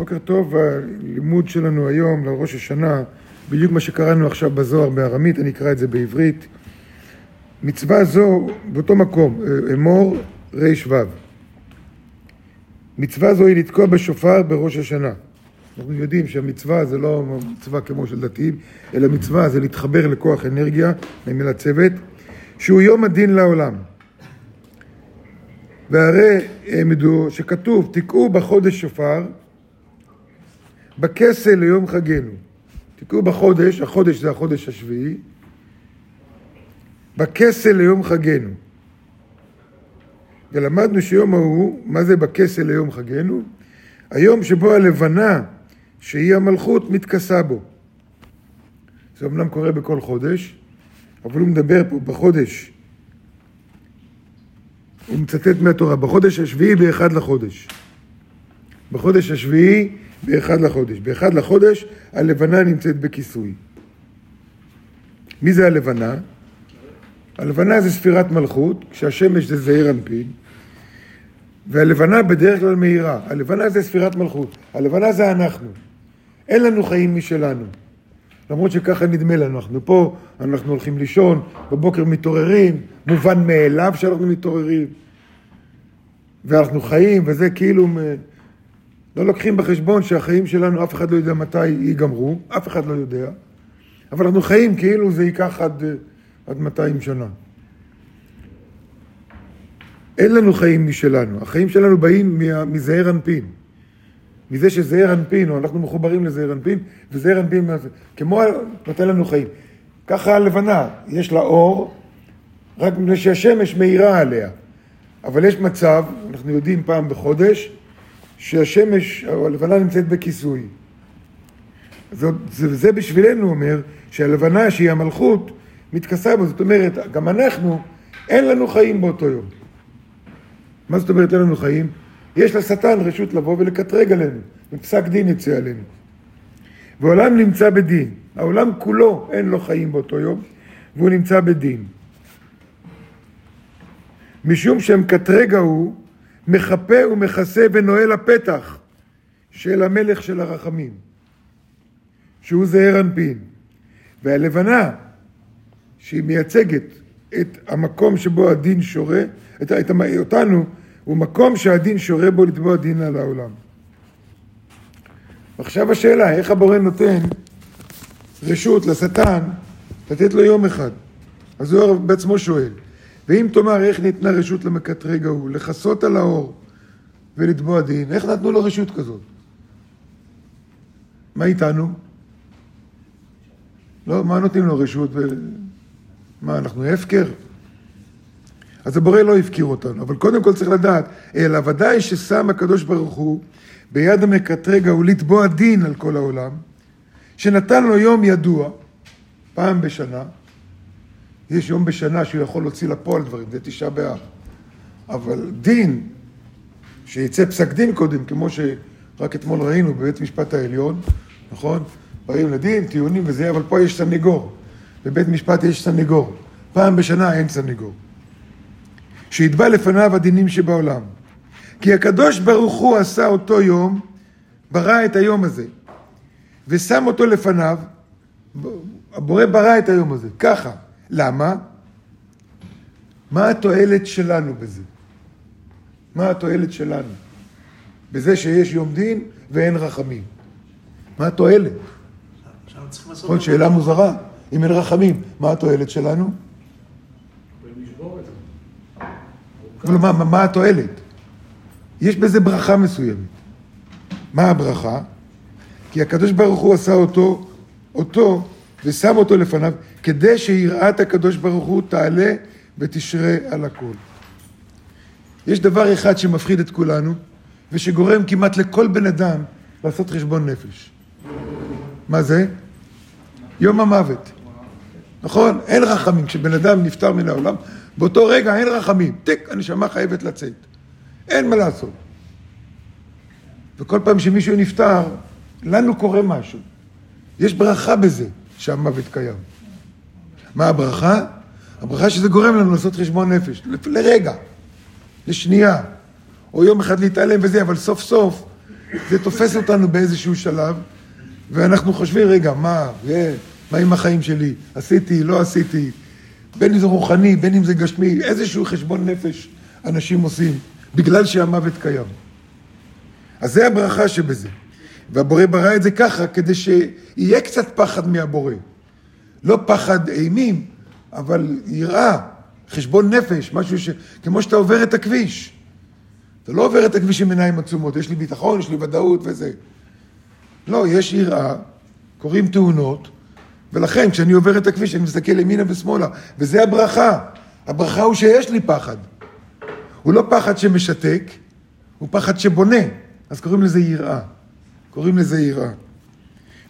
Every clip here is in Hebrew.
בוקר טוב, הלימוד שלנו היום לראש השנה, בדיוק מה שקראנו עכשיו בזוהר בארמית, אני אקרא את זה בעברית. מצווה זו באותו מקום, אמור רי"ו. מצווה זו היא לתקוע בשופר בראש השנה. אנחנו יודעים שהמצווה זה לא מצווה כמו של דתיים, אלא מצווה זה להתחבר לכוח אנרגיה, למילה צוות, שהוא יום הדין לעולם. והרי העמדו שכתוב, תקעו בחודש שופר, בכסל ליום חגנו. תקעו בחודש, החודש זה החודש השביעי, בכסל ליום חגנו. ולמדנו שיום ההוא, מה זה בכסל ליום חגנו? היום שבו הלבנה, שהיא המלכות, מתכסה בו. זה אמנם קורה בכל חודש, אבל הוא מדבר פה בחודש, הוא מצטט מהתורה, בחודש השביעי באחד לחודש. בחודש השביעי באחד לחודש. באחד לחודש הלבנה נמצאת בכיסוי. מי זה הלבנה? הלבנה זה ספירת מלכות, כשהשמש זה זעיר אנפין, והלבנה בדרך כלל מהירה. הלבנה זה ספירת מלכות, הלבנה זה אנחנו. אין לנו חיים משלנו. למרות שככה נדמה לנו, אנחנו פה, אנחנו הולכים לישון, בבוקר מתעוררים, מובן מאליו שאנחנו מתעוררים, ואנחנו חיים, וזה כאילו, לא לוקחים בחשבון שהחיים שלנו, אף אחד לא יודע מתי ייגמרו, אף אחד לא יודע, אבל אנחנו חיים כאילו זה ייקח עד, עד 200 שנה. אין לנו חיים משלנו, החיים שלנו באים מזעיר אנפין. מזה שזעיר אנפין, או אנחנו מחוברים לזעיר אנפין, וזעיר אנפין כמו נותן לנו חיים. ככה הלבנה, יש לה אור, רק מפני שהשמש מאירה עליה. אבל יש מצב, אנחנו יודעים פעם בחודש, שהשמש, הלבנה נמצאת בכיסוי. זאת, זה, זה בשבילנו אומר שהלבנה שהיא המלכות מתכסה בו, זאת אומרת, גם אנחנו, אין לנו חיים באותו יום. מה זאת אומרת אין לנו חיים? יש לשטן רשות לבוא ולקטרג עלינו, ופסק דין יצא עלינו. והעולם נמצא בדין, העולם כולו אין לו חיים באותו יום, והוא נמצא בדין. משום שהמקטרג ההוא מחפה ומכסה ונועל הפתח של המלך של הרחמים, שהוא זעיר אנפין. והלבנה, שהיא מייצגת את המקום שבו הדין שורה, את, את, אותנו, הוא מקום שהדין שורה בו לתבוע דין על העולם. עכשיו השאלה, איך הבורא נותן רשות לשטן לתת לו יום אחד? אז הוא בעצמו שואל. ואם תאמר איך ניתנה רשות למקטרג ההוא, לכסות על האור ולתבוע דין, איך נתנו לו רשות כזאת? מה איתנו? לא, מה נותנים לו רשות? ו... מה, אנחנו הפקר? אז הבורא לא הפקיר אותנו, אבל קודם כל צריך לדעת, אלא ודאי ששם הקדוש ברוך הוא ביד המקטרג ההוא לתבוע דין על כל העולם, שנתן לו יום ידוע, פעם בשנה, יש יום בשנה שהוא יכול להוציא לפועל דברים, זה תשעה באב. אבל דין, שיצא פסק דין קודם, כמו שרק אתמול ראינו בבית משפט העליון, נכון? באים לדין, טיעונים וזה, אבל פה יש סניגור. בבית משפט יש סניגור. פעם בשנה אין סניגור. שיתבע לפניו הדינים שבעולם. כי הקדוש ברוך הוא עשה אותו יום, ברא את היום הזה, ושם אותו לפניו, הבורא ברא את היום הזה, ככה. למה? מה התועלת שלנו בזה? מה התועלת שלנו? בזה שיש יום דין ואין רחמים. מה התועלת? עוד שאלה מוזרה. אם אין רחמים, מה התועלת שלנו? כלומר, מה התועלת? יש בזה ברכה מסוימת. מה הברכה? כי הקדוש ברוך הוא עשה אותו, אותו, ושם אותו לפניו, כדי שיראת הקדוש ברוך הוא תעלה ותשרה על הכל. יש דבר אחד שמפחיד את כולנו, ושגורם כמעט לכל בן אדם לעשות חשבון נפש. מה זה? יום המוות. נכון? אין רחמים. כשבן אדם נפטר מן העולם, באותו רגע אין רחמים. טיק, הנשמה חייבת לצאת. אין מה לעשות. וכל פעם שמישהו נפטר, לנו קורה משהו. יש ברכה בזה שהמוות קיים. מה הברכה? הברכה שזה גורם לנו לעשות חשבון נפש, לרגע, לשנייה, או יום אחד להתעלם וזה, אבל סוף סוף זה תופס אותנו באיזשהו שלב, ואנחנו חושבים, רגע, מה, מה עם החיים שלי? עשיתי, לא עשיתי? בין אם זה רוחני, בין אם זה גשמי, איזשהו חשבון נפש אנשים עושים, בגלל שהמוות קיים. אז זה הברכה שבזה. והבורא ברא את זה ככה, כדי שיהיה קצת פחד מהבורא. לא פחד אימים, אבל יראה, חשבון נפש, משהו ש... כמו שאתה עובר את הכביש. אתה לא עובר את הכביש עם עיניים עצומות, יש לי ביטחון, יש לי ודאות וזה. לא, יש יראה, קורים תאונות, ולכן כשאני עובר את הכביש אני מסתכל ימינה ושמאלה, וזה הברכה. הברכה הוא שיש לי פחד. הוא לא פחד שמשתק, הוא פחד שבונה, אז קוראים לזה יראה. קוראים לזה יראה.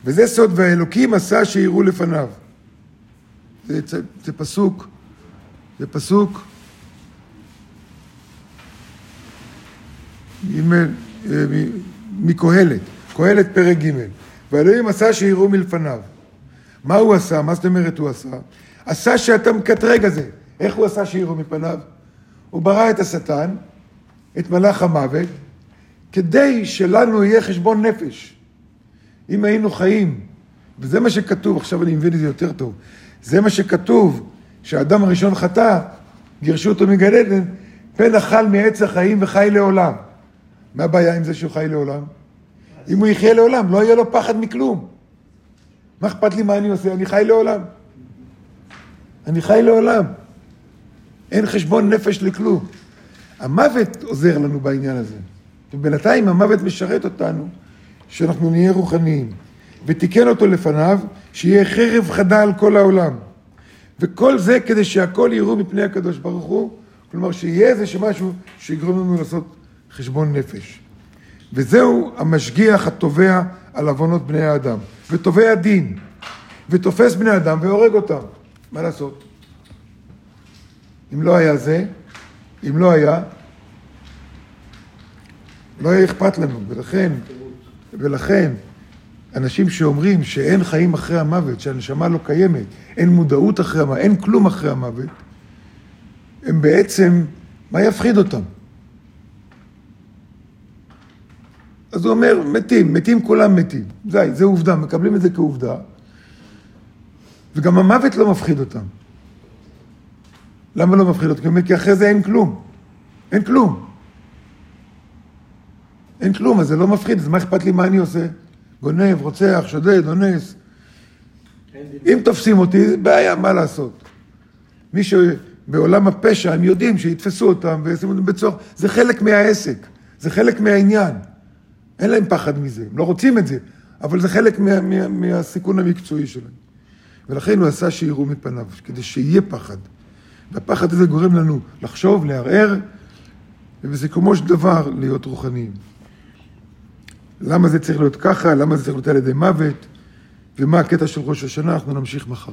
וזה סוד, והאלוקים עשה שיראו לפניו. זה, זה, זה פסוק, זה פסוק אה, מקהלת, קהלת פרק ג' והאלוהים עשה שיראו מלפניו. מה הוא עשה? מה זאת אומרת הוא עשה? עשה שאתה מקטרג הזה. איך הוא עשה שיראו מפניו? הוא ברא את השטן, את מלאך המוות, כדי שלנו יהיה חשבון נפש. אם היינו חיים, וזה מה שכתוב, עכשיו אני מבין את זה יותר טוב, זה מה שכתוב, שהאדם הראשון חטא, גירשו אותו מגן עדן, פן אכל מעץ החיים וחי לעולם. מה הבעיה עם זה שהוא חי לעולם? אם הוא יחיה לעולם, לא יהיה לו פחד מכלום. מה אכפת לי מה אני עושה? אני חי לעולם. אני חי לעולם. אין חשבון נפש לכלום. המוות עוזר לנו בעניין הזה. ובינתיים המוות משרת אותנו, שאנחנו נהיה רוחניים. ותיקן אותו לפניו, שיהיה חרב חדה על כל העולם. וכל זה כדי שהכל יראו מפני הקדוש ברוך הוא, כלומר שיהיה איזה משהו שיגרום לנו לעשות חשבון נפש. וזהו המשגיח התובע על עוונות בני האדם, ותובע דין, ותופס בני אדם והורג אותם. מה לעשות? אם לא היה זה, אם לא היה, לא היה אכפת לנו, ולכן, ולכן, אנשים שאומרים שאין חיים אחרי המוות, שהנשמה לא קיימת, אין מודעות אחרי המוות, אין כלום אחרי המוות, הם בעצם, מה יפחיד אותם? אז הוא אומר, מתים, מתים כולם מתים. זה, זה עובדה, מקבלים את זה כעובדה. וגם המוות לא מפחיד אותם. למה לא מפחיד אותם? כי אחרי זה אין כלום. אין כלום. אין כלום, אז זה לא מפחיד, אז מה אכפת לי מה אני עושה? גונב, רוצח, שודד, אונס. אם תופסים אותי, זה בעיה, מה לעשות? מי שבעולם הפשע, הם יודעים שיתפסו אותם וישימו אותם בצורך, זה חלק מהעסק, זה חלק מהעניין. אין להם פחד מזה, הם לא רוצים את זה, אבל זה חלק מה, מה, מהסיכון המקצועי שלהם. ולכן הוא עשה שיראו מפניו, כדי שיהיה פחד. והפחד הזה גורם לנו לחשוב, לערער, ובסיכומו של דבר להיות רוחניים. למה זה צריך להיות ככה, למה זה צריך להיות על ידי מוות, ומה הקטע של ראש השנה, אנחנו נמשיך מחר.